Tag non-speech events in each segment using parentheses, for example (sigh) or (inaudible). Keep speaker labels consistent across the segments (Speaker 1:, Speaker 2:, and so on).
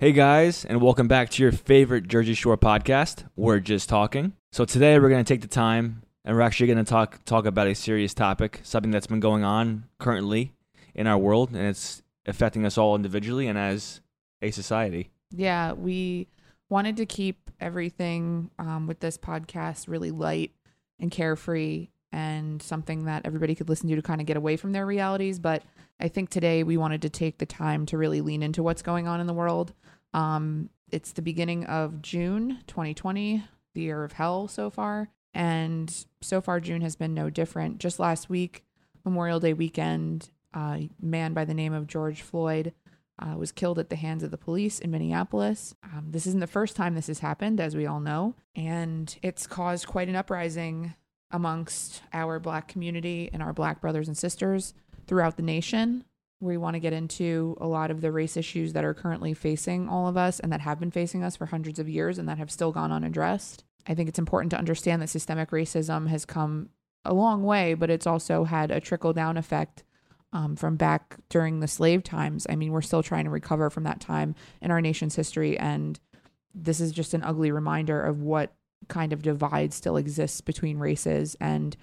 Speaker 1: Hey guys, and welcome back to your favorite Jersey Shore podcast. We're just talking. So today we're going to take the time and we're actually going to talk talk about a serious topic, something that's been going on currently in our world, and it's affecting us all individually and as a society.
Speaker 2: Yeah, we wanted to keep everything um, with this podcast really light and carefree and something that everybody could listen to to kind of get away from their realities. But I think today we wanted to take the time to really lean into what's going on in the world. Um, it's the beginning of June 2020, the year of hell so far. And so far, June has been no different. Just last week, Memorial Day weekend, a man by the name of George Floyd uh, was killed at the hands of the police in Minneapolis. Um, this isn't the first time this has happened, as we all know, and it's caused quite an uprising amongst our Black community and our Black brothers and sisters throughout the nation. We want to get into a lot of the race issues that are currently facing all of us and that have been facing us for hundreds of years and that have still gone unaddressed. I think it's important to understand that systemic racism has come a long way, but it's also had a trickle down effect um, from back during the slave times. I mean, we're still trying to recover from that time in our nation's history. And this is just an ugly reminder of what kind of divide still exists between races. And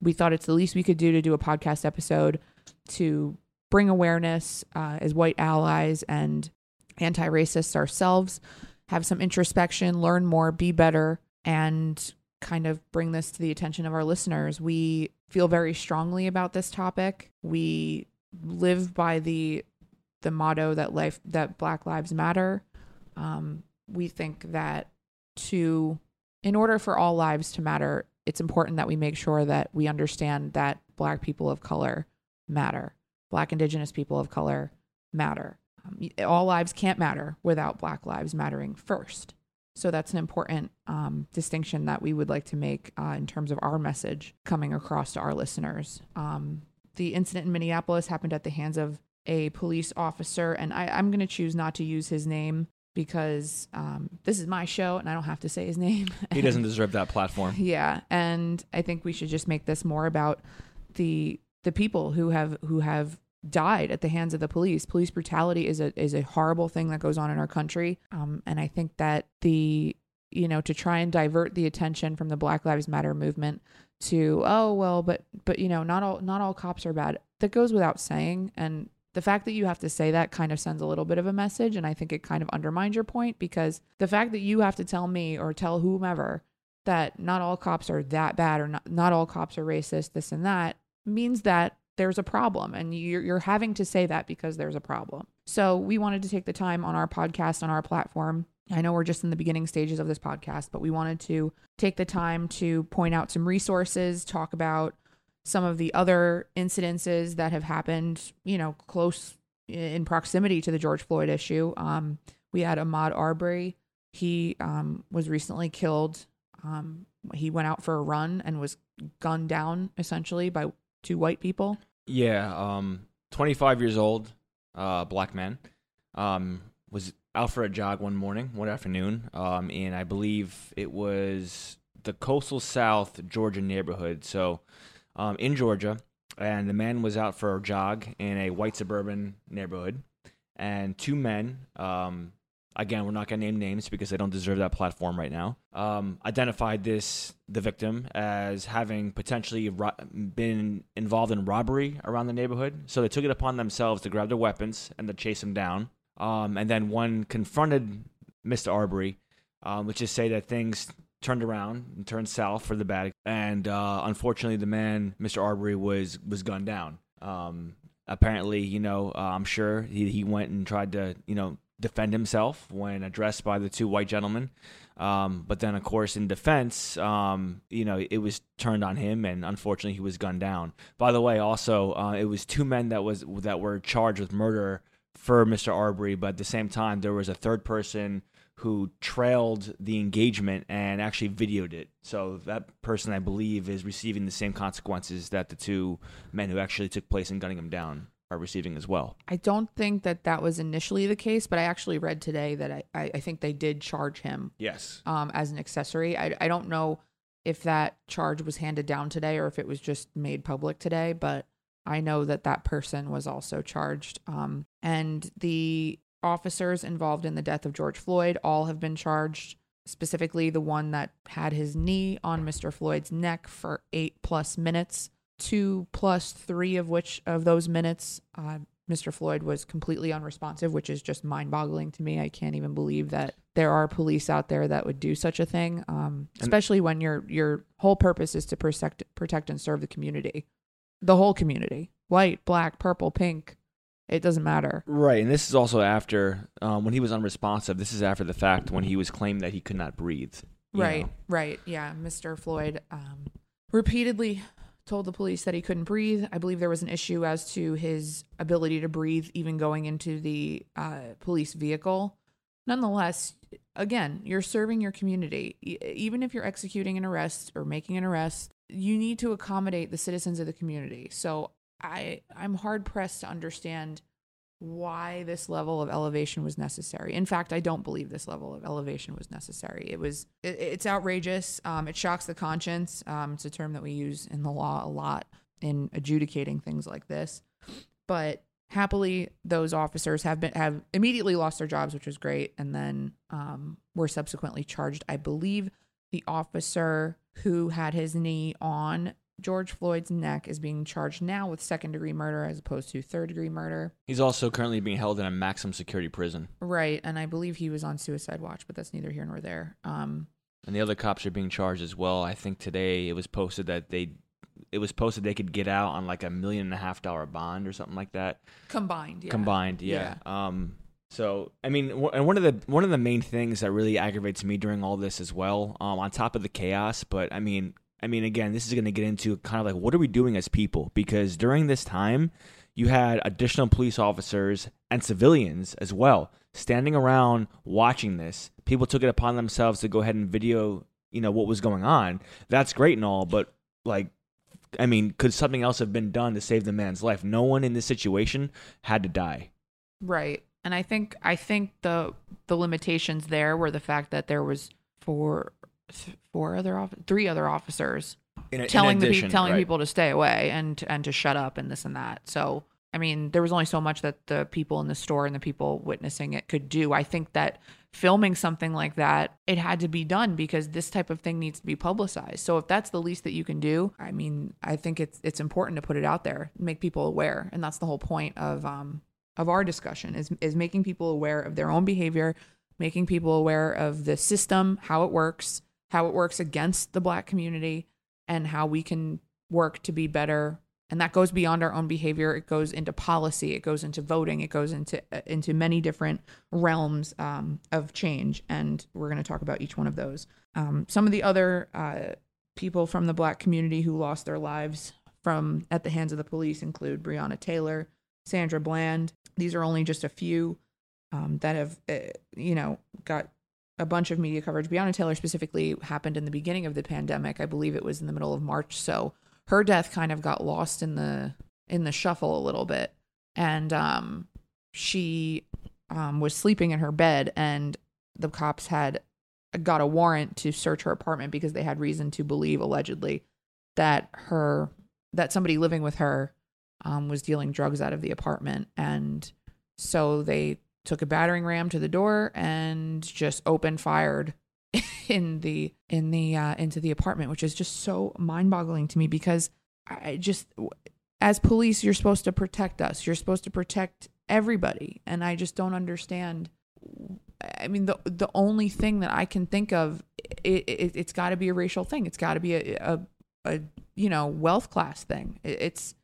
Speaker 2: we thought it's the least we could do to do a podcast episode to bring awareness uh, as white allies and anti racists ourselves, have some introspection, learn more, be better, and kind of bring this to the attention of our listeners. We feel very strongly about this topic. We live by the the motto that life that Black Lives Matter. Um, we think that to in order for all lives to matter, it's important that we make sure that we understand that Black people of color matter. Black Indigenous people of color matter. Um, all lives can't matter without Black lives mattering first. So that's an important um, distinction that we would like to make uh, in terms of our message coming across to our listeners. Um, the incident in Minneapolis happened at the hands of a police officer, and I, I'm going to choose not to use his name because um, this is my show and I don't have to say his name. (laughs)
Speaker 1: He doesn't deserve that platform.
Speaker 2: yeah, and I think we should just make this more about the the people who have who have died at the hands of the police. Police brutality is a is a horrible thing that goes on in our country, um, and I think that the you know to try and divert the attention from the Black Lives Matter movement to oh well, but but you know not all not all cops are bad. That goes without saying, and the fact that you have to say that kind of sends a little bit of a message, and I think it kind of undermines your point because the fact that you have to tell me or tell whomever that not all cops are that bad or not, not all cops are racist, this and that means that there's a problem and you're, you're having to say that because there's a problem. So we wanted to take the time on our podcast on our platform. I know we're just in the beginning stages of this podcast but we wanted to take the time to point out some resources talk about some of the other incidences that have happened you know close in proximity to the george floyd issue. Um, we had Ahmaud arbery. He um, was recently killed. Um, he went out for a run and was gunned down essentially by two white people
Speaker 1: Yeah, um, 25 years old, uh, black man, um, was out for a jog one morning, one afternoon, um, and I believe it was the coastal South Georgia neighborhood. So, um, in Georgia, and the man was out for a jog in a white suburban neighborhood, and two men, um, again, we're not going to name names because they don't deserve that platform right now. Um, identified this the victim as having potentially ro- been involved in robbery around the neighborhood. So they took it upon themselves to grab their weapons and to chase him down. Um, and then one confronted Mr. Arbery, um, let's just say that things turned around and turned south for the bad. And uh, unfortunately, the man, Mr. Arbery, was was gunned down. Um, apparently, you know, uh, I'm sure he, he went and tried to, you know, defend himself when addressed by the two white gentlemen. Um, but then, of course, in defense, um, you know, it was turned on him, and unfortunately, he was gunned down. By the way, also, uh, it was two men that was that were charged with murder for Mr. Arbery, but at the same time, there was a third person who trailed the engagement and actually videoed it. So that person, I believe, is receiving the same consequences that the two men who actually took place in gunning him down are receiving as well.
Speaker 2: I don't think that that was initially the case, but I actually read today that I, I, I think they did charge him
Speaker 1: Yes.
Speaker 2: um, as an accessory. I, I don't know if that charge was handed down today or if it was just made public today, but I know that that person was also charged. Um, and the officers involved in the death of George Floyd. All have been charged. Specifically, the one that had his knee on Mr. Floyd's neck for eight plus minutes, two plus three of which of those minutes, uh, Mr. Floyd was completely unresponsive, which is just mind boggling to me. I can't even believe that there are police out there that would do such a thing, um, especially when your your whole purpose is to protect protect and serve the community, the whole community, white, black, purple, pink. It doesn't matter.
Speaker 1: Right, and this is also after um, when he was unresponsive. This is after the fact when he was claimed that he could not breathe.
Speaker 2: Right,
Speaker 1: know.
Speaker 2: right. Yeah, Mr. Floyd um, repeatedly told the police that he couldn't breathe. I believe there was an issue as to his ability to breathe, even going into the uh, police vehicle. Nonetheless, again, you're serving your community. E- Even if you're executing an arrest or making an arrest, you need to accommodate the citizens of the community. So I, I'm hard pressed to understand why this level of elevation was necessary. In fact, I don't believe this level of elevation was necessary. It was it, it's outrageous. Um, it shocks the conscience. Um, it's a term that we use in the law a lot in adjudicating things like this. But happily, those officers have been have immediately lost their jobs, which was great, and then um, were subsequently charged. I believe the officer who had his knee on George Floyd's neck is being charged now with second degree murder as opposed to third degree murder.
Speaker 1: He's also currently being held in a maximum security prison,
Speaker 2: Right, and I believe he was on suicide watch, but that's neither here nor there. Um,
Speaker 1: and the other cops are being charged as well. I think today it was posted that they, it was posted they could get out on like a million and a half dollar bond or something like that.
Speaker 2: combined, yeah.
Speaker 1: combined yeah. um so i mean w- and one of the one of the main things that really aggravates me during all this as well um on top of the chaos but i mean i mean again this is going to get into kind of like what are we doing as people because during this time you had additional police officers and civilians as well standing around watching this people took it upon themselves to go ahead and video you know what was going on that's great and all but like I mean, could something else have been done to save the man's life? No one in this situation had to die.
Speaker 2: Right. And I think I think the the limitations there were the fact that there was four four other off- three other officers
Speaker 1: In, in
Speaker 2: telling the pe- telling
Speaker 1: right.
Speaker 2: people to stay away and and to shut up and this and that. So I mean, there was only so much that the people in the store and the people witnessing it could do. I think that filming something like that, it had to be done because this type of thing needs to be publicized. So if that's the least that you can do, I mean, I think it's it's important to put it out there, make people aware, and that's the whole point of um of our discussion is is making people aware of their own behavior, making people aware of the system, how it works, how it works against the black community, and how we can work to be better. And that goes beyond our own behavior. It goes into policy. It goes into voting. It goes into uh, into many different realms um, of change. And we're going to talk about each one of those. Um, some of the other uh, people from the black community who lost their lives from at the hands of the police include Breonna Taylor, Sandra Bland. These are only just a few um, that have, uh, you know, got a bunch of media coverage. Breonna Taylor specifically happened in the beginning of the pandemic. I believe it was in the middle of March. So her death kind of got lost in the in the shuffle a little bit, and um, she um, was sleeping in her bed, and the cops had got a warrant to search her apartment because they had reason to believe allegedly that her that somebody living with her um, was dealing drugs out of the apartment and so they took a battering ram to the door and just open fired (laughs) in the in the uh, into the apartment which is just so mind-boggling to me because i just as police you're supposed to protect us you're supposed to protect everybody and i just don't understand I mean, the the only thing that I can think of, it, it's got to be a racial thing. It's got to be a, a, a you know wealth class thing. It, it's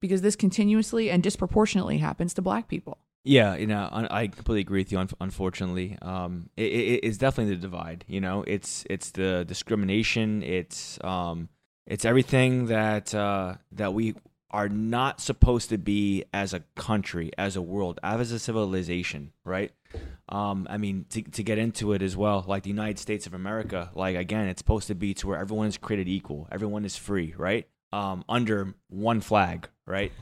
Speaker 2: because this continuously and disproportionately happens to black people.
Speaker 1: Yeah, you know, I completely agree with you. Unfortunately, um, it, it, it's definitely the divide. You know, it's it's the discrimination. It's um, it's everything that uh, that we are not supposed to be as a country, as a world, as a civilization, right? Um, I mean, to to get into it as well, like the United States of America, like again, it's supposed to be to where everyone is created equal, everyone is free, right? Um, under one flag, right?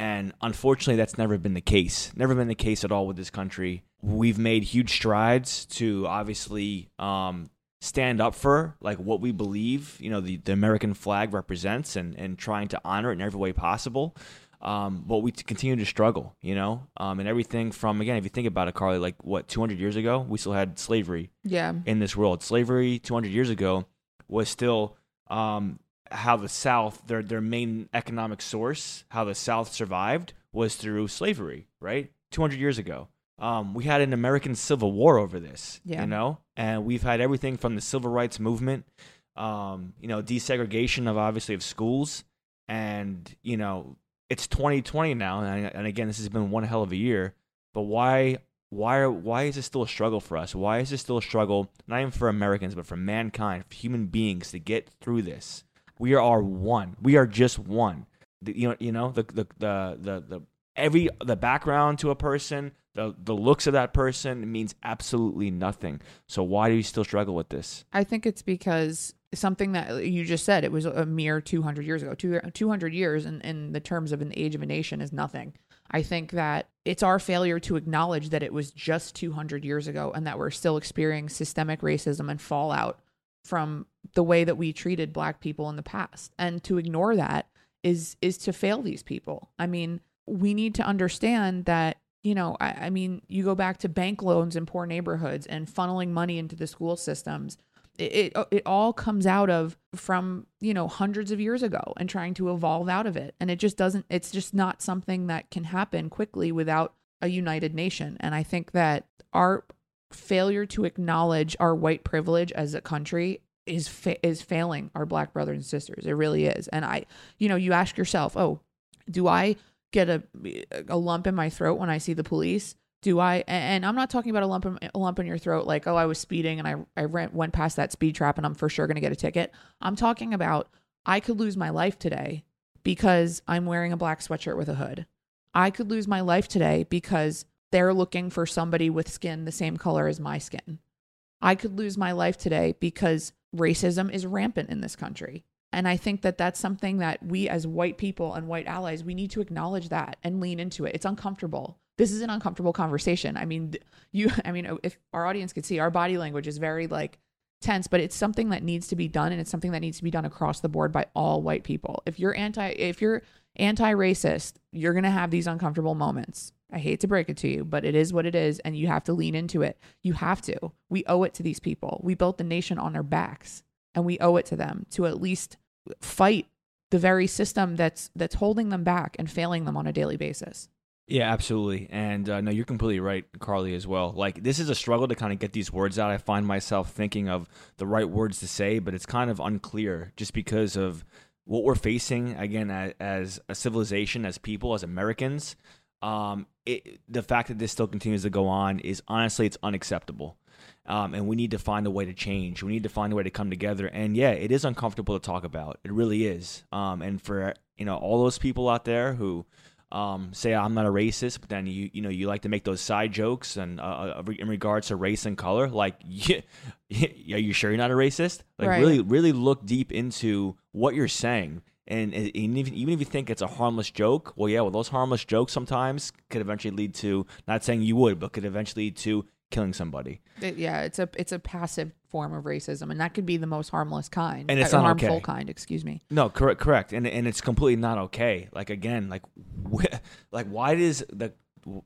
Speaker 1: And unfortunately, that's never been the case. Never been the case at all with this country. We've made huge strides to obviously um, stand up for like what we believe, you know, the, the American flag represents and, and trying to honor it in every way possible. Um, but we continue to struggle, you know, um, and everything from again, if you think about it, Carly, like what 200 years ago, we still had slavery
Speaker 2: Yeah.
Speaker 1: in this world. Slavery 200 years ago was still um, how the South, their their main economic source, how the South survived was through slavery, right? 200 years ago. Um, we had an American Civil War over this,
Speaker 2: Yeah.
Speaker 1: you know, and we've had everything from the civil rights movement, um, you know, desegregation of obviously of schools, and you know, it's 2020 now, and, and again, this has been one hell of a year. But why why are why is this still a struggle for us? Why is this still a struggle, not even for Americans, but for mankind, for human beings to get through this? We are one. We are just one. The, you know, you know the, the the the the every the background to a person, the the looks of that person means absolutely nothing. So why do you still struggle with this?
Speaker 2: I think it's because something that you just said, it was a mere 200 years ago. Two, 200 years in, in the terms of an age of a nation is nothing. I think that it's our failure to acknowledge that it was just 200 years ago and that we're still experiencing systemic racism and fallout from the way that we treated black people in the past. And to ignore that is is to fail these people. I mean, we need to understand that you know, I, I mean, you go back to bank loans in poor neighborhoods and funneling money into the school systems. It, it uh, it all comes out of from you know hundreds of years ago and trying to evolve out of it, and it just doesn't. It's just not something that can happen quickly without a united nation. And I think that our failure to acknowledge our white privilege as a country is fa- is failing our black brothers and sisters. It really is. And I, you know, you ask yourself, oh, do I get a a lump in my throat when I see the police? Do I? And I'm not talking about a lump in, a lump in your throat, like oh, I was speeding and I I ran, went past that speed trap and I'm for sure to get a ticket. I'm talking about I could lose my life today because I'm wearing a black sweatshirt with a hood. I could lose my life today because they're looking for somebody with skin the same color as my skin. I could lose my life today because racism is rampant in this country. And I think that that's something that we as white people and white allies, we need to acknowledge that and lean into it. It's uncomfortable. This is an uncomfortable conversation. I mean, (laughs) you I mean, if our audience could see, our body language is very like tense, but it's something that needs to be done and it's something that needs to be done across the board by all white people. If you're anti if you're anti-racist, you're going to have these uncomfortable moments. I hate to break it to you, but it is what it is and you have to lean into it. You have to. We owe it to these people. We built the nation on their backs and we owe it to them to at least fight the very system that's that's holding them back and failing them on a daily basis.
Speaker 1: Yeah, absolutely. And uh, no, you're completely right, Carly, as well. Like, this is a struggle to kind of get these words out. I find myself thinking of the right words to say, but it's kind of unclear just because of what we're facing, again, as, as a civilization, as people, as Americans. Um, it, the fact that this still continues to go on is honestly, it's unacceptable. Um, and we need to find a way to change. We need to find a way to come together. And yeah, it is uncomfortable to talk about. It really is. Um, and for you know all those people out there who um, say I'm not a racist, but then you you know you like to make those side jokes and uh, in regards to race and color. Like, (laughs) yeah, are you sure you're not a racist? Like,
Speaker 2: Right.
Speaker 1: really, really look deep into what you're saying. And, and even even if you think it's a harmless joke, well, yeah, well, those harmless jokes sometimes could eventually lead to not saying you would, but could eventually lead to killing somebody.
Speaker 2: It- yeah, it's a it's a passive form of racism, and that could be the most harmless kind,
Speaker 1: And it's
Speaker 2: uh,
Speaker 1: not
Speaker 2: harmful
Speaker 1: okay.
Speaker 2: kind. Excuse me.
Speaker 1: No, correct, correct, and and it's completely not okay. Like again, like (laughs) wh- like why does the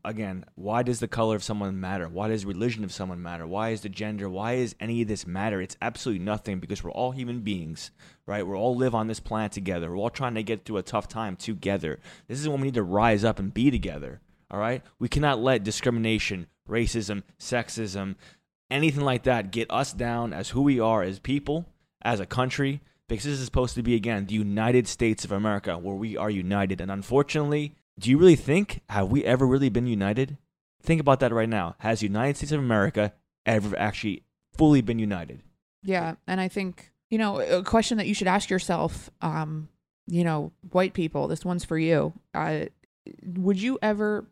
Speaker 1: again why does the color of someone matter? Why does religion of someone matter? Why is the gender? Why is any of this matter? It's absolutely nothing because we're all human beings, right? We all live on this planet together. We're all trying to get through a tough time together. This is when we need to rise up and be together. All right, we cannot let discrimination, racism, sexism, anything like that get us down as who we are as people, as a country, because this is supposed to be again the United States of America where we are united. And unfortunately, do you really think have we ever really been united? Think about that right now. Has United States of America ever actually fully been united?
Speaker 2: Yeah, and I think you know a question that you should ask yourself. Um, you know, white people, this one's for you. Uh, would you ever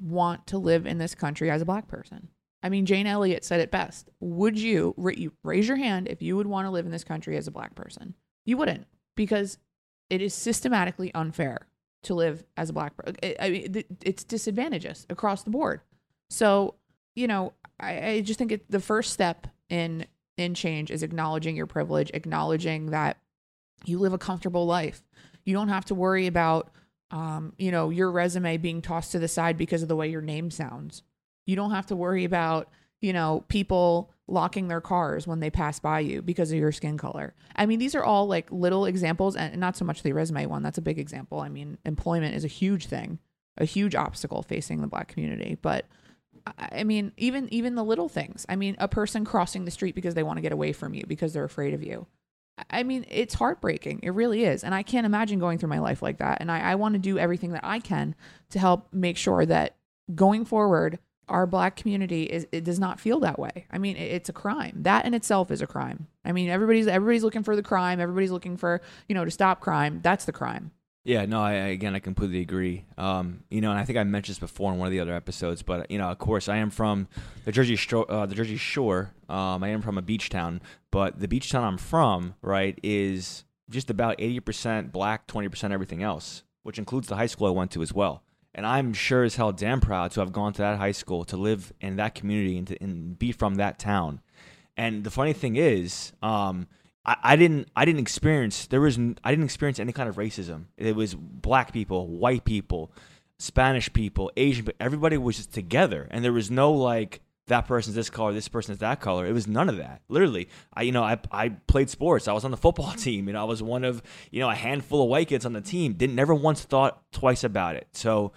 Speaker 2: want to live in this country as a black person? I mean, Jane Elliott said it best. Would you, you raise your hand if you would want to live in this country as a black person? You wouldn't because it is systematically unfair to live as a black person. I mean, it's disadvantageous across the board. So, you know, I, I just think it, the first step in in change is acknowledging your privilege, acknowledging that you live a comfortable life. You don't have to worry about um, you know, your resume being tossed to the side because of the way your name sounds. You don't have to worry about, you know, people locking their cars when they pass by you because of your skin color. I mean, these are all like little examples and not so much the resume one. That's a big example. I mean, employment is a huge thing, a huge obstacle facing the black community. But I mean, even even the little things. I mean, a person crossing the street because they want to get away from you because they're afraid of you. I mean, it's heartbreaking. It really is. And I can't imagine going through my life like that. And I, I want to do everything that I can to help make sure that going forward, our black community is it does not feel that way. I mean, it's a crime. That in itself is a crime. I mean, everybody's everybody's looking for the crime. Everybody's looking for you know to stop crime. That's the crime.
Speaker 1: Yeah, no, I, again, I completely agree. Um, you know, and I think I mentioned this before in one of the other episodes, but you know, of course, I am from the Jersey Shore. Uh, the Jersey Shore. Um, I am from a beach town, but the beach town I'm from, right, is just about eighty percent black, twenty percent everything else, which includes the high school I went to as well. And I'm sure as hell damn proud to have gone to that high school, to live in that community, and to and be from that town. And the funny thing is, um, I, I didn't I didn't experience there was I didn't experience any kind of racism. It was black people, white people, Spanish people, Asian, but everybody was just together, and there was no like that person's this color, this person's that color. It was none of that. Literally, I you know I I played sports. I was on the football (laughs) team, and I was one of you know a handful of white kids on the team. Didn't never once thought twice about it. So.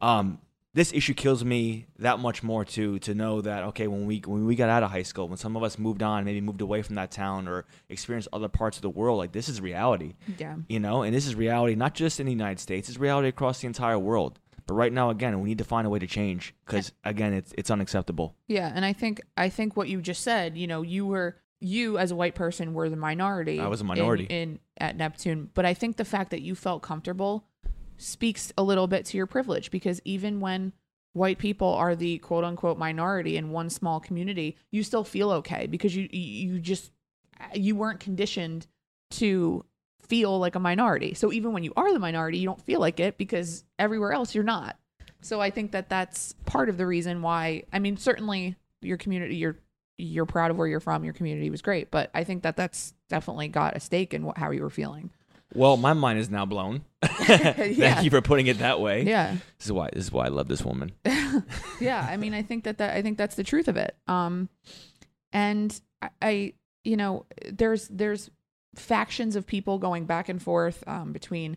Speaker 1: Um, this issue kills me that much more too to know that okay when we when we got out of high school when some of us moved on maybe moved away from that town or experienced other parts of the world like this is reality
Speaker 2: Yeah.
Speaker 1: you know and this is reality not just in the united states it's reality across the entire world but right now again we need to find a way to change because again it's it's unacceptable
Speaker 2: Yeah, and I think I think what you just said, you know, you were you as a white person were the minority.
Speaker 1: I was a
Speaker 2: in-
Speaker 1: minority.
Speaker 2: in, at Neptune, but I think the fact that you felt comfortable speaks a little bit to your privilege because even when white people are the quote unquote minority in one small community, you still feel okay because you you just you weren't conditioned to feel like a minority. So even when you are the minority, you don't feel like it because everywhere else you're not. So I think that that's part of the reason why. I mean, certainly your community, you're you're proud of where you're from. Your community was great, but I think that that's definitely got a stake in what, how you were feeling.
Speaker 1: well my mind is now blown (laughs)
Speaker 2: Yeah.
Speaker 1: thank you for putting it that way
Speaker 2: Yeah,
Speaker 1: this is why this is why i love this woman (laughs)
Speaker 2: yeah. I mean, I think that that I think that's the truth of it. Um, and I, I you know, there's there's factions of people going back and forth um, between,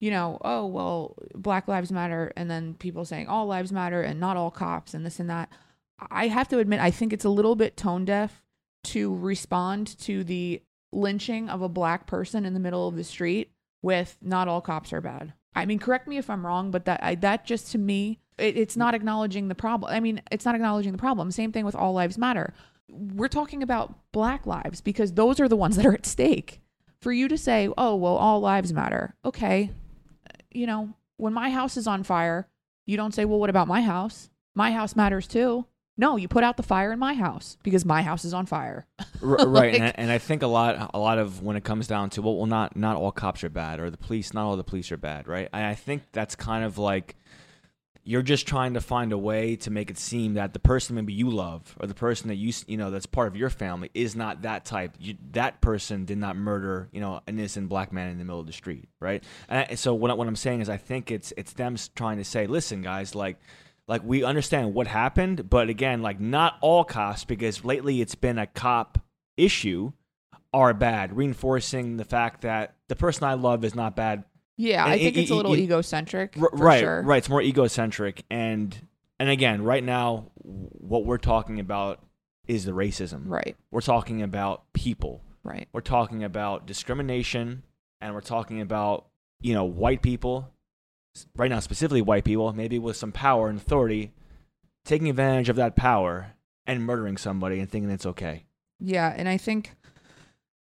Speaker 2: you know, oh well, Black Lives Matter, and then people saying all lives matter and not all cops and this and that. I have to admit, I think it's a little bit tone deaf to respond to the lynching of a black person in the middle of the street with not all cops are bad. I mean, correct me if I'm wrong, but that I, that just to me, it, it's not acknowledging the problem. I mean, it's not acknowledging the problem. Same thing with all lives matter. We're talking about black lives because those are the ones that are at stake. For you to say, "Oh, well, all lives matter," okay, uh, you know, when my house is on fire, you don't say, "Well, what about my house? My house matters too." No, you put out the fire in my house because my house is on fire.
Speaker 1: Right, (laughs) and, I, and I think a lot, a lot of when it comes down to well, well, not not all cops are bad, or the police, not all the police are bad, right? And I think that's kind of like you're just trying to find a way to make it seem that the person maybe you love, or the person that you you know that's part of your family, is not that type. You, that person did not murder, you know, an innocent black man in the middle of the street, right? And so what, what I'm saying is, I think it's it's them trying to say, listen, guys, like like we understand what happened but again like not all cops because lately it's been a cop issue are bad reinforcing the fact that the person i love is not bad
Speaker 2: Yeah, I think
Speaker 1: it-
Speaker 2: it's a little
Speaker 1: it-
Speaker 2: egocentric.
Speaker 1: R-
Speaker 2: for
Speaker 1: right
Speaker 2: sure.
Speaker 1: right it's more egocentric and and again right now what we're talking about is the racism
Speaker 2: Right,
Speaker 1: we're talking about people
Speaker 2: right.
Speaker 1: we're talking about discrimination and we're talking about you know white people right now specifically white people maybe with some power and authority taking advantage of that power and murdering somebody and thinking it's okay
Speaker 2: Yeah, and I think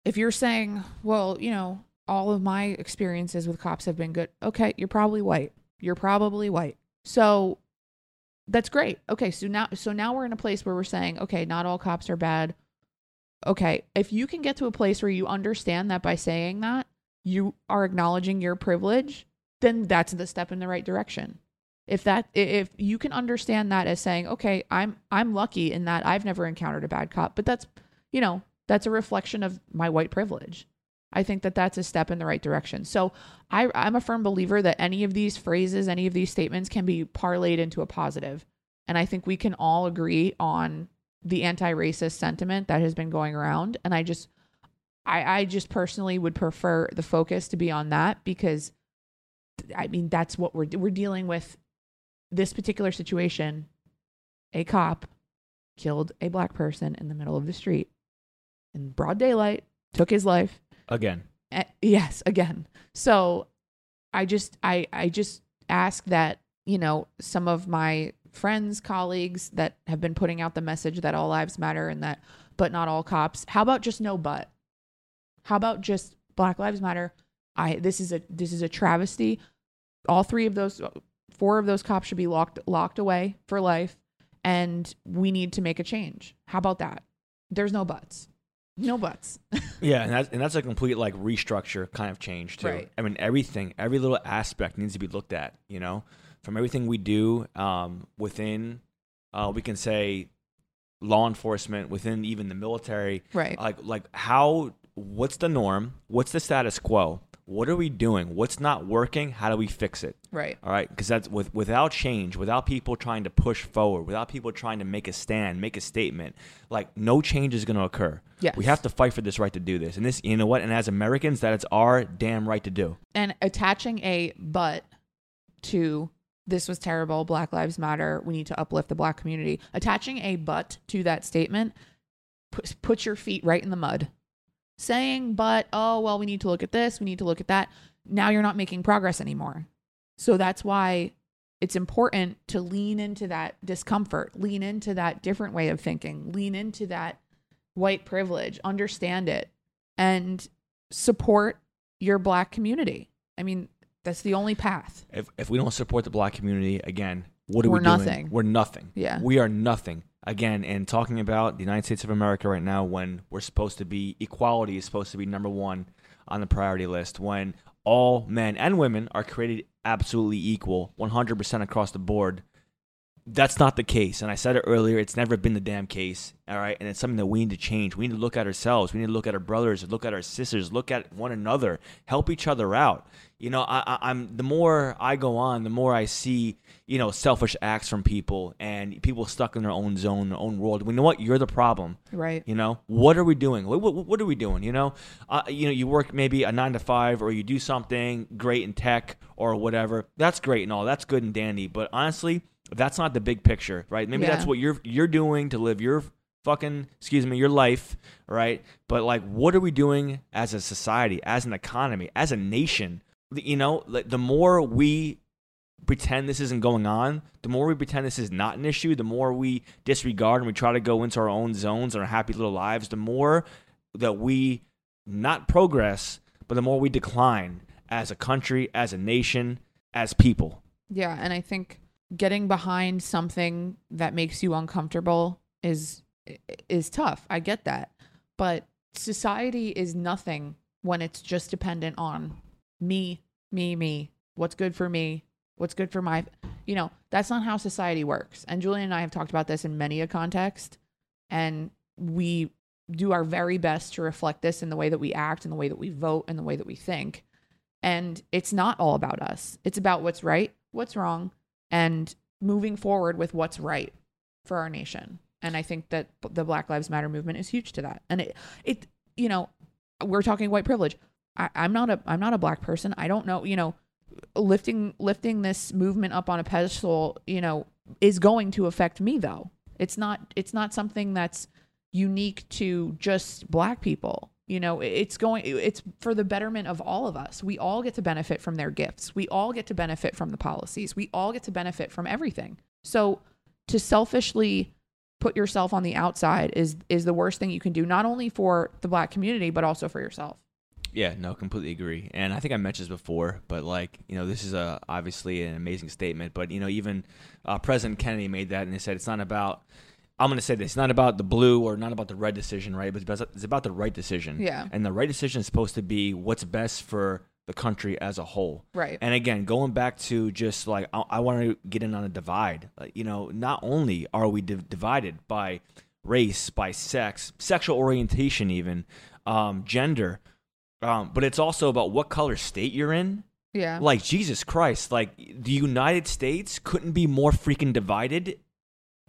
Speaker 2: if you're saying, well, you know, all of my experiences with cops have been good. Okay, you're probably white. You're probably white. So that's great. Okay, so now so now we're in a place where we're saying, okay, not all cops are bad. Okay, if you can get to a place where you understand that by saying that, you are acknowledging your privilege, then that's the step in the right direction. If that if you can understand that as saying, okay, I'm I'm lucky in that I've never encountered a bad cop, but that's you know, that's a reflection of my white privilege. I think that that's a step in the right direction. So I, I'm a firm believer that any of these phrases, any of these statements can be parlayed into a positive. And I think we can all agree on the anti-racist sentiment that has been going around. And I just, I, I just personally would prefer the focus to be on that because, I mean, that's what we're we're dealing with. This particular situation, a cop killed a black person in the middle of the street in broad daylight, took his life.
Speaker 1: Again.
Speaker 2: Uh, yes, again. So I just I I just ask that, you know, some of my friends, colleagues that have been putting out the message that all lives matter and that but not all cops. How about just no but? How about just Black Lives Matter? I this is a this is a travesty. All three of those four of those cops should be locked locked away for life and we need to make a change. How about that? There's no buts. No buts. (laughs)
Speaker 1: Yeah, and that's and that's a complete like restructure kind of change too.
Speaker 2: Right.
Speaker 1: I mean, everything, every little aspect needs to be looked at. You know, from everything we do um, within, uh, we can say, law enforcement within even the military.
Speaker 2: Right.
Speaker 1: Like like how what's the norm? What's the status quo? What are we doing? What's not working? How do we fix it?
Speaker 2: Right.
Speaker 1: All right, because that's with without change, without people trying to push forward, without people trying to make a stand, make a statement, like no change is going to occur.
Speaker 2: Yes.
Speaker 1: we have to fight for this right to do this, and this, you know what? And as Americans, that it's our damn right to do.
Speaker 2: And attaching a but to this was terrible, Black Lives Matter, we need to uplift the black community. Attaching a but to that statement puts put your feet right in the mud. Saying but oh well we need to look at this, we need to look at that. Now you're not making progress anymore. So that's why it's important to lean into that discomfort, lean into that different way of thinking, lean into that white privilege, understand it, and support your black community. I mean, that's the only path.
Speaker 1: If if we don't support the black community, again, what are
Speaker 2: We're
Speaker 1: we doing?
Speaker 2: nothing.
Speaker 1: We're nothing.
Speaker 2: Yeah.
Speaker 1: we are nothing. Again, and talking about the United States of America right now, when we're supposed to be equality is supposed to be number one on the priority list, when all men and women are created absolutely equal, 100% across the board. That's not the case. And I said it earlier, it's never been the damn case. All right. And it's something that we need to change. We need to look at ourselves. We need to look at our brothers, look at our sisters, look at one another, help each other out. You know, I, I, I'm the more I go on, the more I see, you know, selfish acts from people and people stuck in their own zone, their own world. We know what? You're the problem.
Speaker 2: Right.
Speaker 1: You know, what are we doing? What, what, what are we doing? You know, uh, you know, you work maybe a nine to five, or you do something great in tech or whatever. That's great and all. That's good and dandy. But honestly, that's not the big picture, right? Maybe that's what you're you're doing to live your fucking excuse me your life, right? But like, what are we doing as a society, as an economy, as a nation? You know, like the more we pretend this isn't going on, the more we pretend this is not an issue, the more we disregard and we try to go into our own zones and our happy little lives, the more that we not progress, but the more we decline as a country, as a nation, as people.
Speaker 2: Yeah, and I think getting behind something that makes you uncomfortable is is tough. I get that. But society is nothing when it's just dependent on me, me, me. What's good for me? What's good for my you know, that's not how society works. And Julian and I have talked about this in many a context and we do our very best to reflect this in the way that we act, in the way that we vote, in the way that we think. And it's not all about us. It's about what's right, what's wrong, and moving forward with what's right for our nation. And I think that the Black Lives Matter movement is huge to that. And it, it, you know, we're talking white privilege. I, I'm not a, I'm not a black person. I don't know, you know, lifting, lifting this movement up on a pedestal, you know, is going to affect me though. It's not, it's not something that's unique to just black people. You know, it's going, it's for the betterment of all of us. We all get to benefit from their gifts. We all get to benefit from the policies. We all get to benefit from everything. So to selfishly put yourself on the outside is is the worst thing you can do, not only for the black community, but also for yourself.
Speaker 1: Yeah, no, completely agree. And I think I mentioned this before, but like, you know, this is a obviously an amazing statement. But you know, even uh, President Kennedy made that, and he said it's not about. I'm going to say this: it's not about the blue or not about the red decision, right? But it's about, it's about the right decision.
Speaker 2: Yeah.
Speaker 1: And the right decision is supposed to be what's best for the country as a whole.
Speaker 2: Right.
Speaker 1: And again, going back to just like I, I want to get in on a divide. Like, you know, not only are we div- divided by race, by sex, sexual orientation, even um, gender, Um, but it's also about what color state you're in.
Speaker 2: Yeah.
Speaker 1: Like Jesus Christ, like the United States couldn't be more freaking divided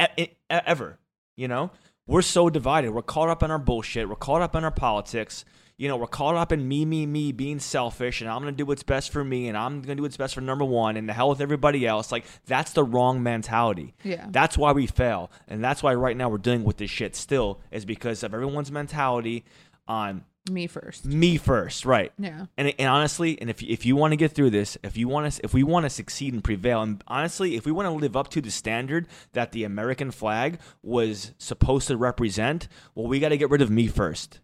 Speaker 1: e- e- ever. You know, we're so divided. We're caught up in our bullshit. We're caught up in our politics. You know, we're caught up in me, me, me being selfish, and I'm gonna do what's best for me, and I'm gonna do what's best for number one, and the hell with everybody else. Like that's the wrong mentality.
Speaker 2: Yeah.
Speaker 1: That's why we fail, and that's why right now we're dealing with this shit still is because of everyone's mentality on
Speaker 2: Me first.
Speaker 1: me first, right?
Speaker 2: Yeah.
Speaker 1: And, and honestly, and if if you want to get through this, if you want to if we want to succeed and prevail, and honestly, if we want to live up to the standard that the American flag was supposed to represent, well, we got to get rid of me first.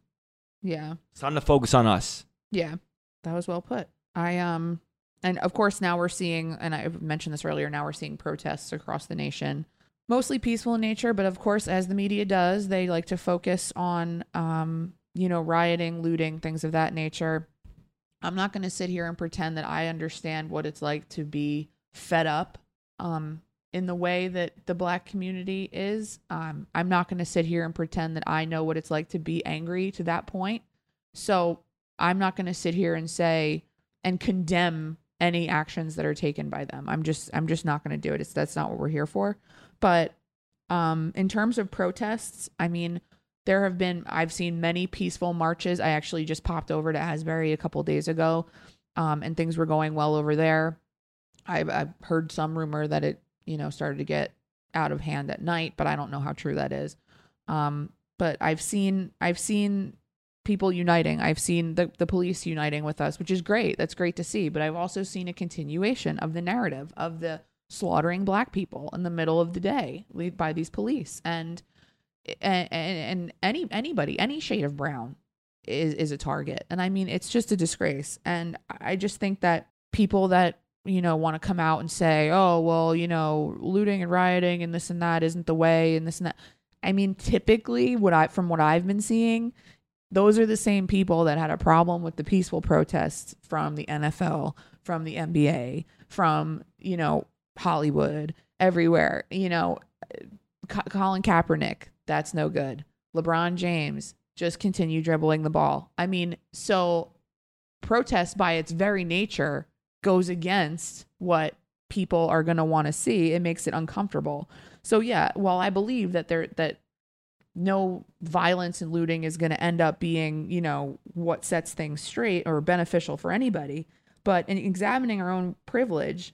Speaker 2: Yeah.
Speaker 1: It's time to focus on us.
Speaker 2: Yeah, that was well put. I um, and of course now we're seeing, and I mentioned this earlier. Now we're seeing protests across the nation, mostly peaceful in nature, but of course, as the media does, they like to focus on um, you know, rioting, looting, things of that nature. I'm not going to sit here and pretend that I understand what it's like to be fed up um in the way that the black community is. Um, I'm not going to sit here and pretend that I know what it's like to be angry to that point. So I'm not going to sit here and say and condemn any actions that are taken by them. I'm just I'm just not going to do it. It's that's not what we're here for. But um in terms of protests, I mean there have been I've seen many peaceful marches. I actually just popped over to Asbury a couple days ago um and things were going well over there. I've, I've heard some rumor that it, you know, started to get out of hand at night, but I don't know how true that is. Um, but I've seen I've seen people uniting. I've seen the, the police uniting with us, which is great. That's great to see. But I've also seen a continuation of the narrative of the slaughtering black people in the middle of the day by these police. And and, and any anybody, any shade of brown is is a target. And I mean it's just a disgrace. And I just think that people that you know want to come out and say, "Oh, well, you know, looting and rioting and this and that isn't the way and this and that." I mean, typically what I from what I've been seeing, those are the same people that had a problem with the peaceful protests from the NFL, from the NBA, from, you know, Hollywood, everywhere. You know, Co- Colin Kaepernick, that's no good. LeBron James, just continue dribbling the ball. I mean, so protest by its very nature goes against what people are going to want to see. It makes it uncomfortable. So yeah, while I believe that there that no violence and looting is going to end up being, you know, what sets things straight or beneficial for anybody, but in examining our own privilege,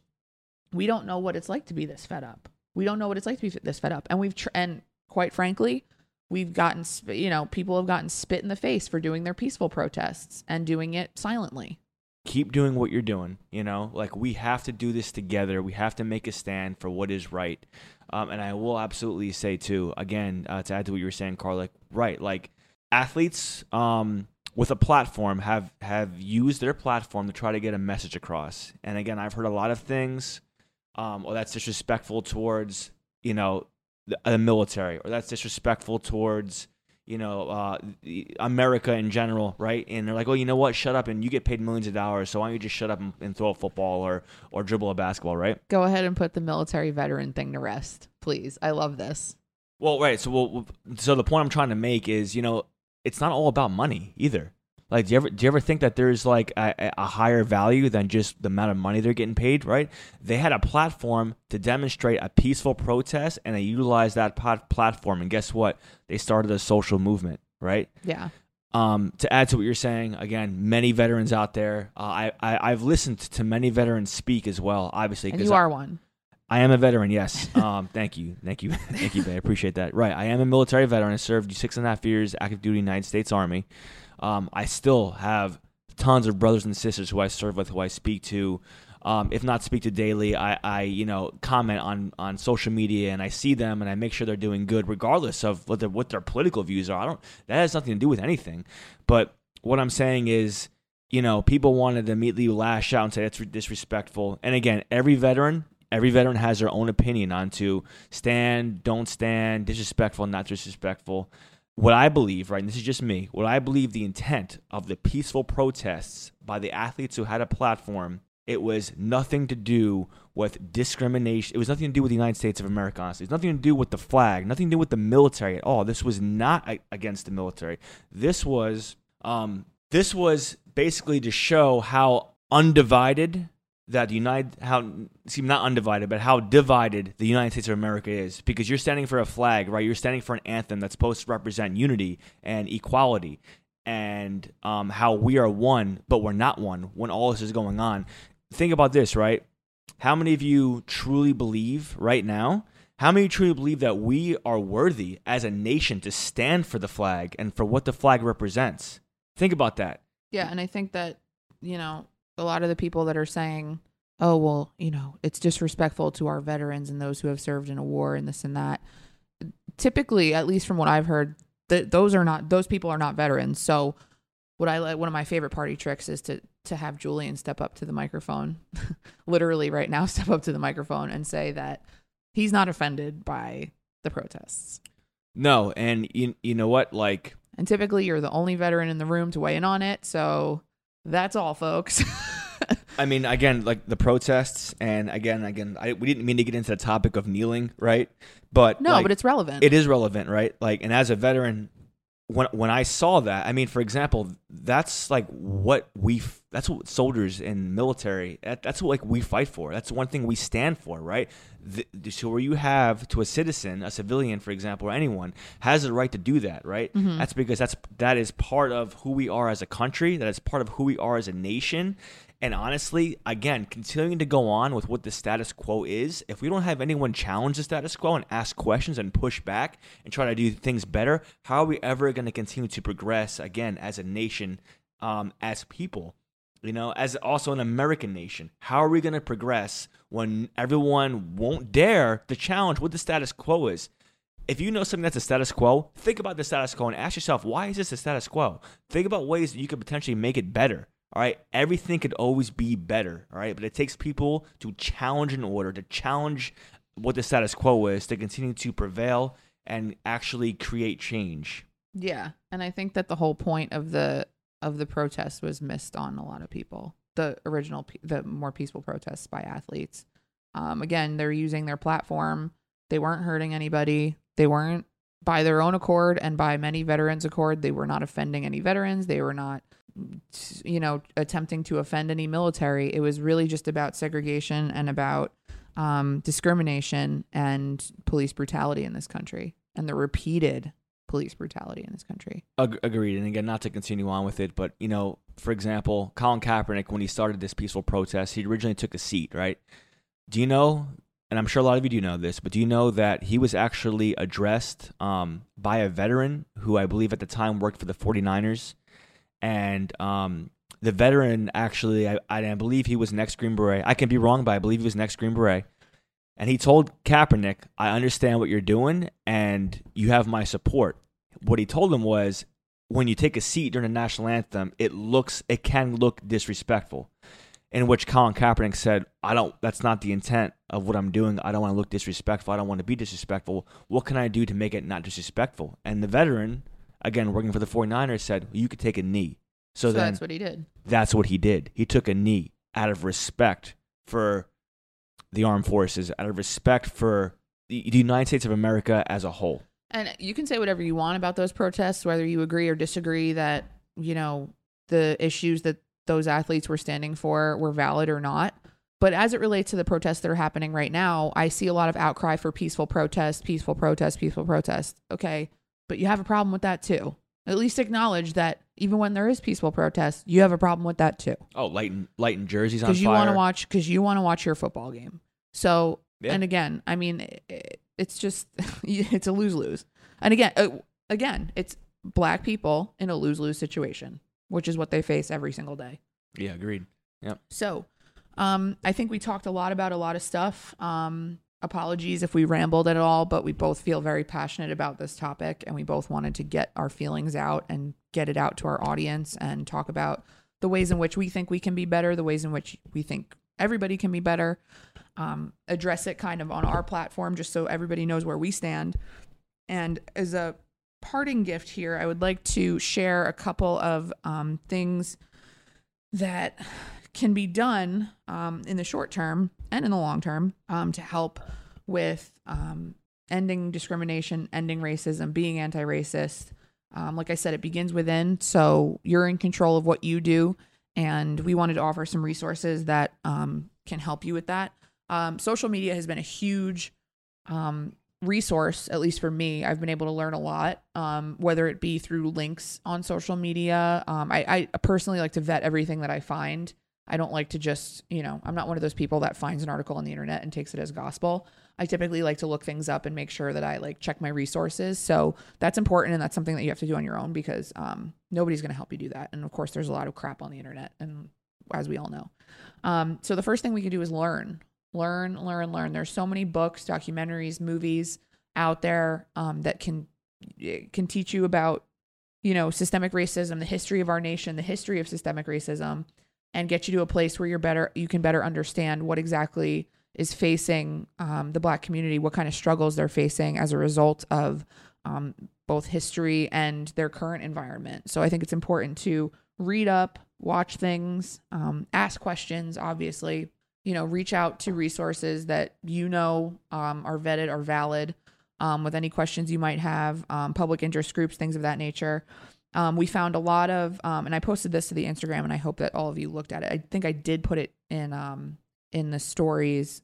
Speaker 2: we don't know what it's like to be this fed up. We don't know what it's like to be this fed up, and we've tr- and quite frankly, we've gotten you know people have gotten spit in the face for doing their peaceful protests and doing it silently
Speaker 1: keep doing what you're doing. You know, like we have to do this together. We have to make a stand for what is right. Um, and I will absolutely say too, again, uh, to add to what you were saying, Carl, like right, like athletes um, with a platform have have used their platform to try to get a message across. And again, I've heard a lot of things. Um, or that's disrespectful towards you know the, the military, or that's disrespectful towards you know, uh, America in general, right? And they're like, oh, you know what? Shut up, and you get paid millions of dollars, so why don't you just shut up and, and, throw a football or or dribble a basketball, right?
Speaker 2: Go ahead and put the military veteran thing to rest, please. I love this.
Speaker 1: Well, right. So, well, so the point I'm trying to make is, you know, it's not all about money either. Like, do you ever do you ever think that there's like a, a higher value than just the amount of money they're getting paid? Right? They had a platform to demonstrate a peaceful protest, and they utilized that pot- platform. And guess what? They started a social movement. Right?
Speaker 2: Yeah.
Speaker 1: Um, to add to what you're saying, again, many veterans out there. Uh, I, I I've listened to many veterans speak as well. Obviously,
Speaker 2: and you
Speaker 1: I,
Speaker 2: are one.
Speaker 1: I am a veteran, yes. (laughs) Um, thank you, thank you, thank you, babe. I appreciate that. Right, I am a military veteran. I served six and a half years active duty United States Army. Um, I still have tons of brothers and sisters who I serve with, who I speak to. Um, if not speak to daily, I, I you know comment on, on social media and I see them and I make sure they're doing good, regardless of what their what their political views are. I don't that has nothing to do with anything. But what I'm saying is, you know, people wanted to immediately lash out and say that's disrespectful. And again, every veteran, every veteran has their own opinion on to stand, don't stand, disrespectful, not disrespectful what I believe, right, and this is just me, what I believe the intent of the peaceful protests by the athletes who had a platform, it was nothing to do with discrimination. It was nothing to do with the United States of America, honestly. It's nothing to do with the flag, nothing to do with the military at all. This was not against the military. This was, um, this was basically to show how undivided that the United how seem not undivided, but how divided the United States of America is. Because you're standing for a flag, right? You're standing for an anthem that's supposed to represent unity and equality, and um, how we are one, but we're not one when all this is going on. Think about this, right? How many of you truly believe right now? How many truly believe that we are worthy as a nation to stand for the flag and for what the flag represents? Think about that.
Speaker 2: Yeah, and I think that, you know, a lot of the people that are saying, oh, well, you know, it's disrespectful to our veterans and those who have served in a war and this and that. Typically, at least from what I've heard, those are not those people are not veterans. So what I like one of my favorite party tricks is to to have Julian step up to the microphone, (laughs) literally right now (laughs) step up to the microphone and say that he's not offended by the protests.
Speaker 1: No, and you you know what? Like
Speaker 2: And typically you're the only veteran in the room to weigh in on it. So that's all, folks. (laughs)
Speaker 1: I mean, again, like the protests, and again, again, I, we didn't mean to get into the topic of kneeling, right? But
Speaker 2: no,
Speaker 1: like,
Speaker 2: but it's relevant.
Speaker 1: it is relevant, right? Like, and as a veteran, when when I saw that, I mean, for example, that's like what we that's what soldiers in military that, that's what like we fight for. That's one thing we stand for, right? The, the- so where you have to a citizen, a civilian, for example, or anyone has the right to do that, right?
Speaker 2: Mm-hmm.
Speaker 1: That's because that's that is part of who we are as a country. That is part of who we are as a nation. And honestly, again, continuing to go on with what the status quo is, if we don't have anyone challenge the status quo and ask questions and push back and try to do things better, how are we ever going to continue to progress again as a nation, um, as people? You know, as also an American nation, how are we going to progress when everyone won't dare to challenge what the status quo is? if you know something that's a status quo, think about the status quo and ask yourself, why is this a status quo? Think about ways that you could potentially make it better. All right. Everything could always be better. All right. But it takes people to challenge an order, to challenge what the status quo is, to continue to prevail and actually create change.
Speaker 2: Yeah, and I think that the whole point of the of the protest was missed on a lot of people. The original, the more peaceful protests by athletes. Um, again, they're using their platform. They weren't hurting anybody. They weren't by their own accord and by many veterans' accord. They were not offending any veterans. They were not, you know, attempting to offend any military. It was really just about segregation and about um, discrimination and police brutality in this country and the repeated police brutality in this country.
Speaker 1: Ag- agreed. And again, not to continue on with it, but you know, for example, Colin Kaepernick, when he started this peaceful protest, he originally took a seat, right? Do you know? And I'm sure a lot of you do know this, but do you know that he was actually addressed um, by a veteran who I believe at the time worked for the 49ers, and um, the veteran actually, I, I believe he was next Green Beret. I can be wrong, but I believe he was next Green Beret. And he told Kaepernick, I understand what you're doing and you have my support. What he told him was, when you take a seat during the national anthem, it looks, it can look disrespectful. In which Colin Kaepernick said, I don't, that's not the intent of what I'm doing. I don't want to look disrespectful. I don't want to be disrespectful. What can I do to make it not disrespectful? And the veteran, again, working for the 49ers, said, you could take a knee. So,
Speaker 2: So,
Speaker 1: then
Speaker 2: that's what he did.
Speaker 1: that's what he did. He took a knee out of respect for the armed forces, out of respect for the, the United States of America as a whole.
Speaker 2: And you can say whatever you want about those protests, whether you agree or disagree that, you know, the issues that those athletes were standing for were valid or not. But as it relates to the protests that are happening right now, I see a lot of outcry for peaceful protest, peaceful protest, peaceful protest. Okay. But you have a problem with that too. At least acknowledge that even when there is peaceful protest, you have a problem with that too.
Speaker 1: Oh, lighting lighting jerseys on
Speaker 2: Because you want to watch because you want to watch your football game. So
Speaker 1: Yeah.
Speaker 2: and again, I mean, it- it's just (laughs) it's a lose lose. And again, uh, again, it's black people in a lose lose situation, which is what they face every single day.
Speaker 1: yeah, agreed. Yeah.
Speaker 2: So, um, I think we talked a lot about a lot of stuff. Um, apologies if we rambled at all, but we both feel very passionate about this topic, and we both wanted to get our feelings out and get it out to our audience and talk about the ways in which we think we can be better, the ways in which we think everybody can be better. Um, address it kind of on our platform, just so everybody knows where we stand. And as a parting gift here, I would like to share a couple of um, things that can be done um, in the short term and in the long term um, to help with um, ending discrimination, ending racism, being anti racist, Um, like I said, it begins within. So you're in control of what you do. And we wanted to offer some resources that um, can help you with that. Social media has been a huge um, resource, at least for me. I've been able to learn a lot, um, whether it be through links on social media. Um, I, I personally like to vet everything that I find. I don't like to just, you know, I'm not one of those people that finds an article on the internet and takes it as gospel. I typically like to look things up and make sure that I like check my resources. So that's important and that's something that you have to do on your own because um, nobody's going to help you do that. And of course, there's a lot of crap on the internet, and as we all know. Um, so the first thing we can do is learn, learn, learn, learn. There's so many books, documentaries, movies out there um, that can can teach you about you know systemic racism, the history of our nation, the history of systemic racism, and get you to a place where you're better, you can better understand what exactly is facing um, the black community, what kind of struggles they're facing as a result of um, both history and their current environment. So I think it's important to read up, watch things, um, ask questions, obviously, you know, reach out to resources that you know um, are vetted, are valid. Um, with any questions you might have, um, public interest groups, things of that nature. Um, we found a lot of, um, and I posted this to the Instagram, and I hope that all of you looked at it. I think I did put it in um, in the stories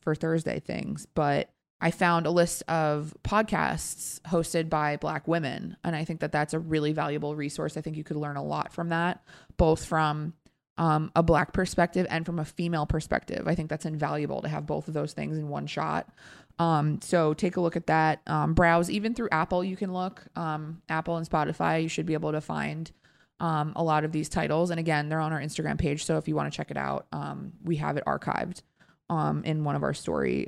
Speaker 2: for Thursday things, but I found a list of podcasts hosted by Black women, and I think that that's a really valuable resource. I think you could learn a lot from that, both from um, a Black perspective and from a female perspective. I think that's invaluable to have both of those things in one shot. Um, so take a look at that. Um, browse even through Apple. You can look um, Apple and Spotify. You should be able to find um, a lot of these titles. And again, they're on our Instagram page. So if you want to check it out, um, we have it archived in one of our story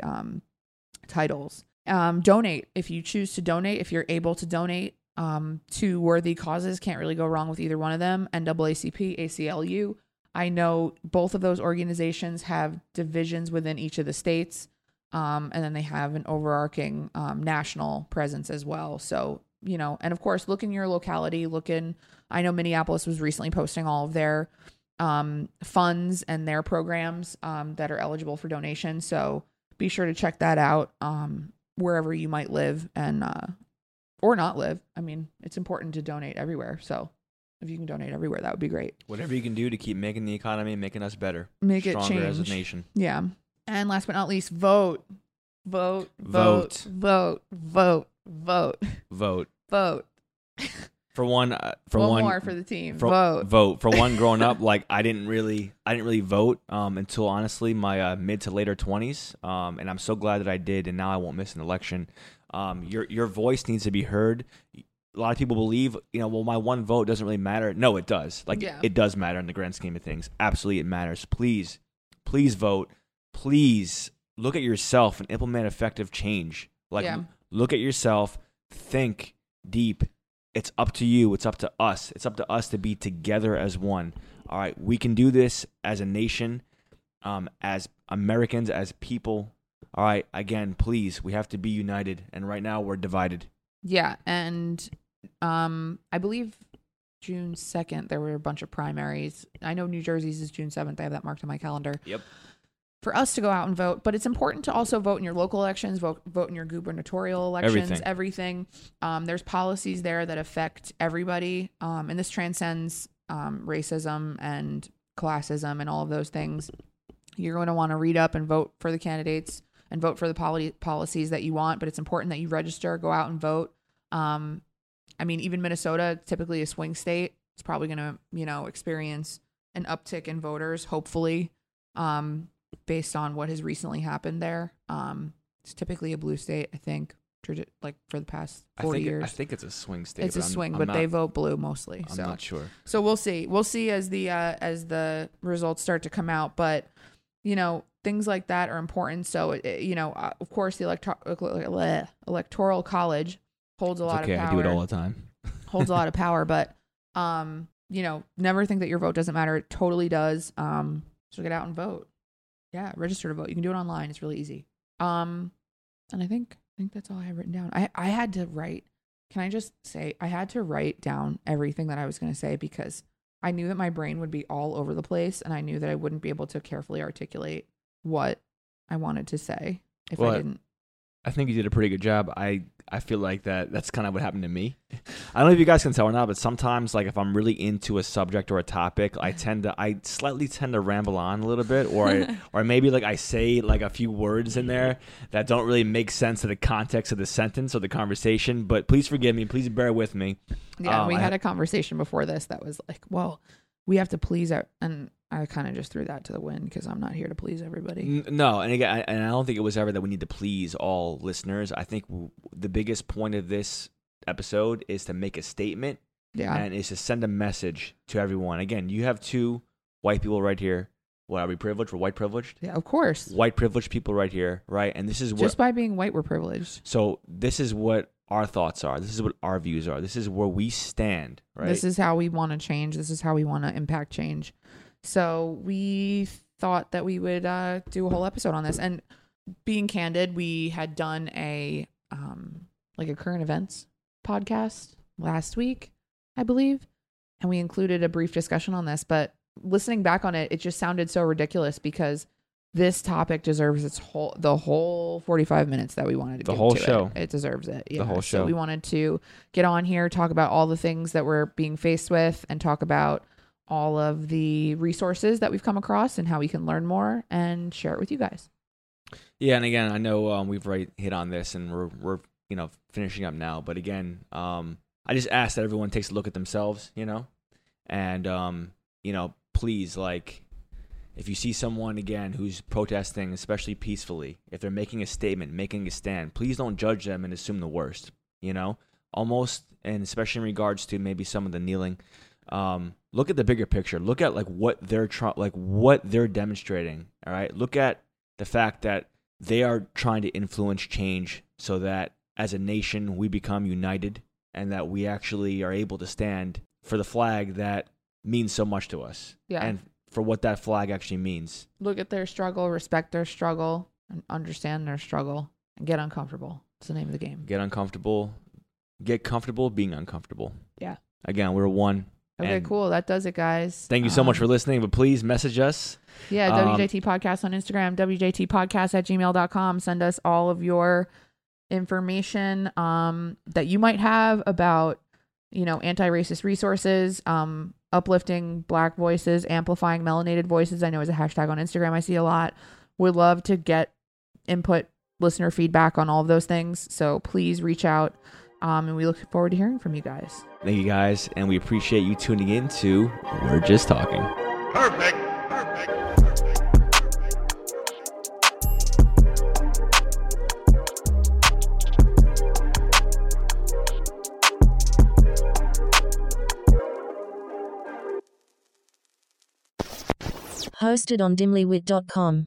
Speaker 2: titles. Donate if you choose to donate. If you're able to donate to worthy causes, can't really go wrong with either one of them. NAACP, ACLU. I know both of those organizations have divisions within each of the states. Um, and then they have an overarching um, national presence as well. So, you know, and of course, look in your locality, look in, I know Minneapolis was recently posting all of their um, funds and their programs um, that are eligible for donation. So be sure to check that out um, wherever you might live and, uh, or not live. I mean, it's important to donate everywhere. So if you can donate everywhere, that would be great.
Speaker 1: Whatever you can do to keep making the economy, making us better,
Speaker 2: Make it
Speaker 1: stronger as a
Speaker 2: change.
Speaker 1: nation.
Speaker 2: Yeah. And last but not least, vote. Vote,
Speaker 1: Vote.
Speaker 2: vote, vote, vote, vote,
Speaker 1: Vote
Speaker 2: vote.
Speaker 1: for one. Uh, for
Speaker 2: one,
Speaker 1: one,
Speaker 2: more for the team.
Speaker 1: for-
Speaker 2: vote.
Speaker 1: vote for one. Growing up, like I didn't really, I didn't really vote um, until honestly my uh, mid to later twenties, um, and I'm so glad that I did, and now I won't miss an election. Um, your your voice needs to be heard. A lot of people believe, you know, well, my one vote doesn't really matter. No, it does. Like
Speaker 2: Yeah.
Speaker 1: it does matter in the grand scheme of things. Absolutely, it matters. Please, please vote. Please look at yourself and implement effective change. Like
Speaker 2: Yeah.
Speaker 1: look at yourself, think deep. It's up to you. It's up to us. It's up to us to be together as one. All right, we can do this as a nation, um, as Americans, as people. All right, again, please, we have to be united. And right now, we're divided.
Speaker 2: Yeah, and um, I believe June second there were a bunch of primaries. I know New Jersey's is June seventh. I have that marked on my calendar.
Speaker 1: Yep.
Speaker 2: For us to go out and vote, but it's important to also vote in your local elections, vote vote in your gubernatorial elections,
Speaker 1: Everything.
Speaker 2: everything. Um, there's policies there that affect everybody, um, and this transcends um, racism and classism and all of those things. You're going to want to read up and vote for the candidates and vote for the poli- policies that you want, but it's important that you register, go out and vote. Um, I mean, even Minnesota, typically a swing state, it's probably going to, you know, experience an uptick in voters, hopefully, um, based on what has recently happened there. Um, it's typically a blue state, I think, like for the past
Speaker 1: I think
Speaker 2: years.
Speaker 1: I think it's a swing state.
Speaker 2: it's a
Speaker 1: I'm-
Speaker 2: swing,
Speaker 1: I'm
Speaker 2: but
Speaker 1: not-
Speaker 2: they vote blue mostly.
Speaker 1: I'm
Speaker 2: so
Speaker 1: not sure.
Speaker 2: so we'll see. We'll see as the uh, as the results start to come out. But you know, things like that are important. So it, it- you know, uh, of course, the electro- electoral college holds a
Speaker 1: It's
Speaker 2: lot
Speaker 1: okay.
Speaker 2: of power.
Speaker 1: I do it all the time. (laughs)
Speaker 2: holds a lot of (laughs) power, but um, you know, never think that your vote doesn't matter. It totally does. Um, so get out and vote. Yeah, register to vote. You can do it online. It's really easy. Um, and I think I think that's all I have written down. I I had to write. Can I just say I had to write down everything that I was going to say because I knew that my brain would be all over the place and I knew that I wouldn't be able to carefully articulate what I wanted to say if
Speaker 1: Well,
Speaker 2: I didn't.
Speaker 1: I think you did a pretty good job. I I feel like that that's kind of what happened to me. I don't know if you guys can tell or not, but sometimes like if I'm really into a subject or a topic, I tend to I slightly tend to ramble on a little bit, or I, (laughs) or maybe like I say like a few words in there that don't really make sense to the context of the sentence or the conversation. But please forgive me. Please bear with me.
Speaker 2: Yeah,
Speaker 1: Um,
Speaker 2: we had
Speaker 1: ha-
Speaker 2: a conversation before this that was like, well, we have to please our, and I kind of just threw that to the wind because I'm not here to please everybody.
Speaker 1: N- No, and again, I, and I don't think it was ever that we need to please all listeners. I think w- the biggest point of this episode is to make a statement
Speaker 2: Yeah.
Speaker 1: and is to send a message to everyone. Again, you have two white people right here. What are we privileged? We're white privileged.
Speaker 2: yeah, of course.
Speaker 1: White privileged people right here, right? And this is what.
Speaker 2: Just by being white, we're privileged.
Speaker 1: so this is what our thoughts are. This is what our views are. This is where we stand, right?
Speaker 2: This is how we want to change. This is how we want to impact change. So we thought that we would uh, do a whole episode on this. And being candid, we had done a um, like a current events podcast last week, I believe, and we included a brief discussion on this. But listening back on it, it just sounded so ridiculous because this topic deserves its whole the whole 45 minutes that we wanted to
Speaker 1: The whole
Speaker 2: to
Speaker 1: show.
Speaker 2: It. deserves it. Yeah.
Speaker 1: whole
Speaker 2: So
Speaker 1: show.
Speaker 2: we wanted to get on here, talk about all the things that we're being faced with, and talk about all of the resources that we've come across and how we can learn more and share it with you guys.
Speaker 1: Yeah, and again, I know um, we've right hit on this, and we're we're you know finishing up now. But again, um, I just ask that everyone takes a look at themselves, you know, and um, you know, please, like, if you see someone again who's protesting, especially peacefully, if they're making a statement, making a stand, please don't judge them and assume the worst. You know, almost, and especially in regards to maybe some of the kneeling. Um, look at the bigger picture. Look at like what they're trying, like what they're demonstrating. All right, look at the fact that they are trying to influence change so that as a nation we become united and that we actually are able to stand for the flag that means so much to us
Speaker 2: Yeah.
Speaker 1: and for what that flag actually means.
Speaker 2: Look at their struggle, respect their struggle, and understand their struggle, and get uncomfortable. It's the name of the game.
Speaker 1: Get uncomfortable, get comfortable being uncomfortable.
Speaker 2: Yeah.
Speaker 1: Again, we're one.
Speaker 2: Okay,
Speaker 1: And
Speaker 2: cool. That does it, guys.
Speaker 1: Thank you so much
Speaker 2: Um,
Speaker 1: for listening, but please message us.
Speaker 2: Yeah,
Speaker 1: Um,
Speaker 2: WJT Podcast on Instagram, WJT Podcast at gmail.com. Send us all of your information um, that you might have about, you know, anti racist resources, um, uplifting black voices, amplifying melanated voices. I know is a hashtag on Instagram I see a lot. Would love to get input, listener feedback on all of those things. So please reach out. Um, and we look forward to hearing from you guys.
Speaker 1: Thank you guys, and we appreciate you tuning in to We're Just Talking.
Speaker 3: Perfect. Perfect.
Speaker 4: Hosted on dimlywit.com.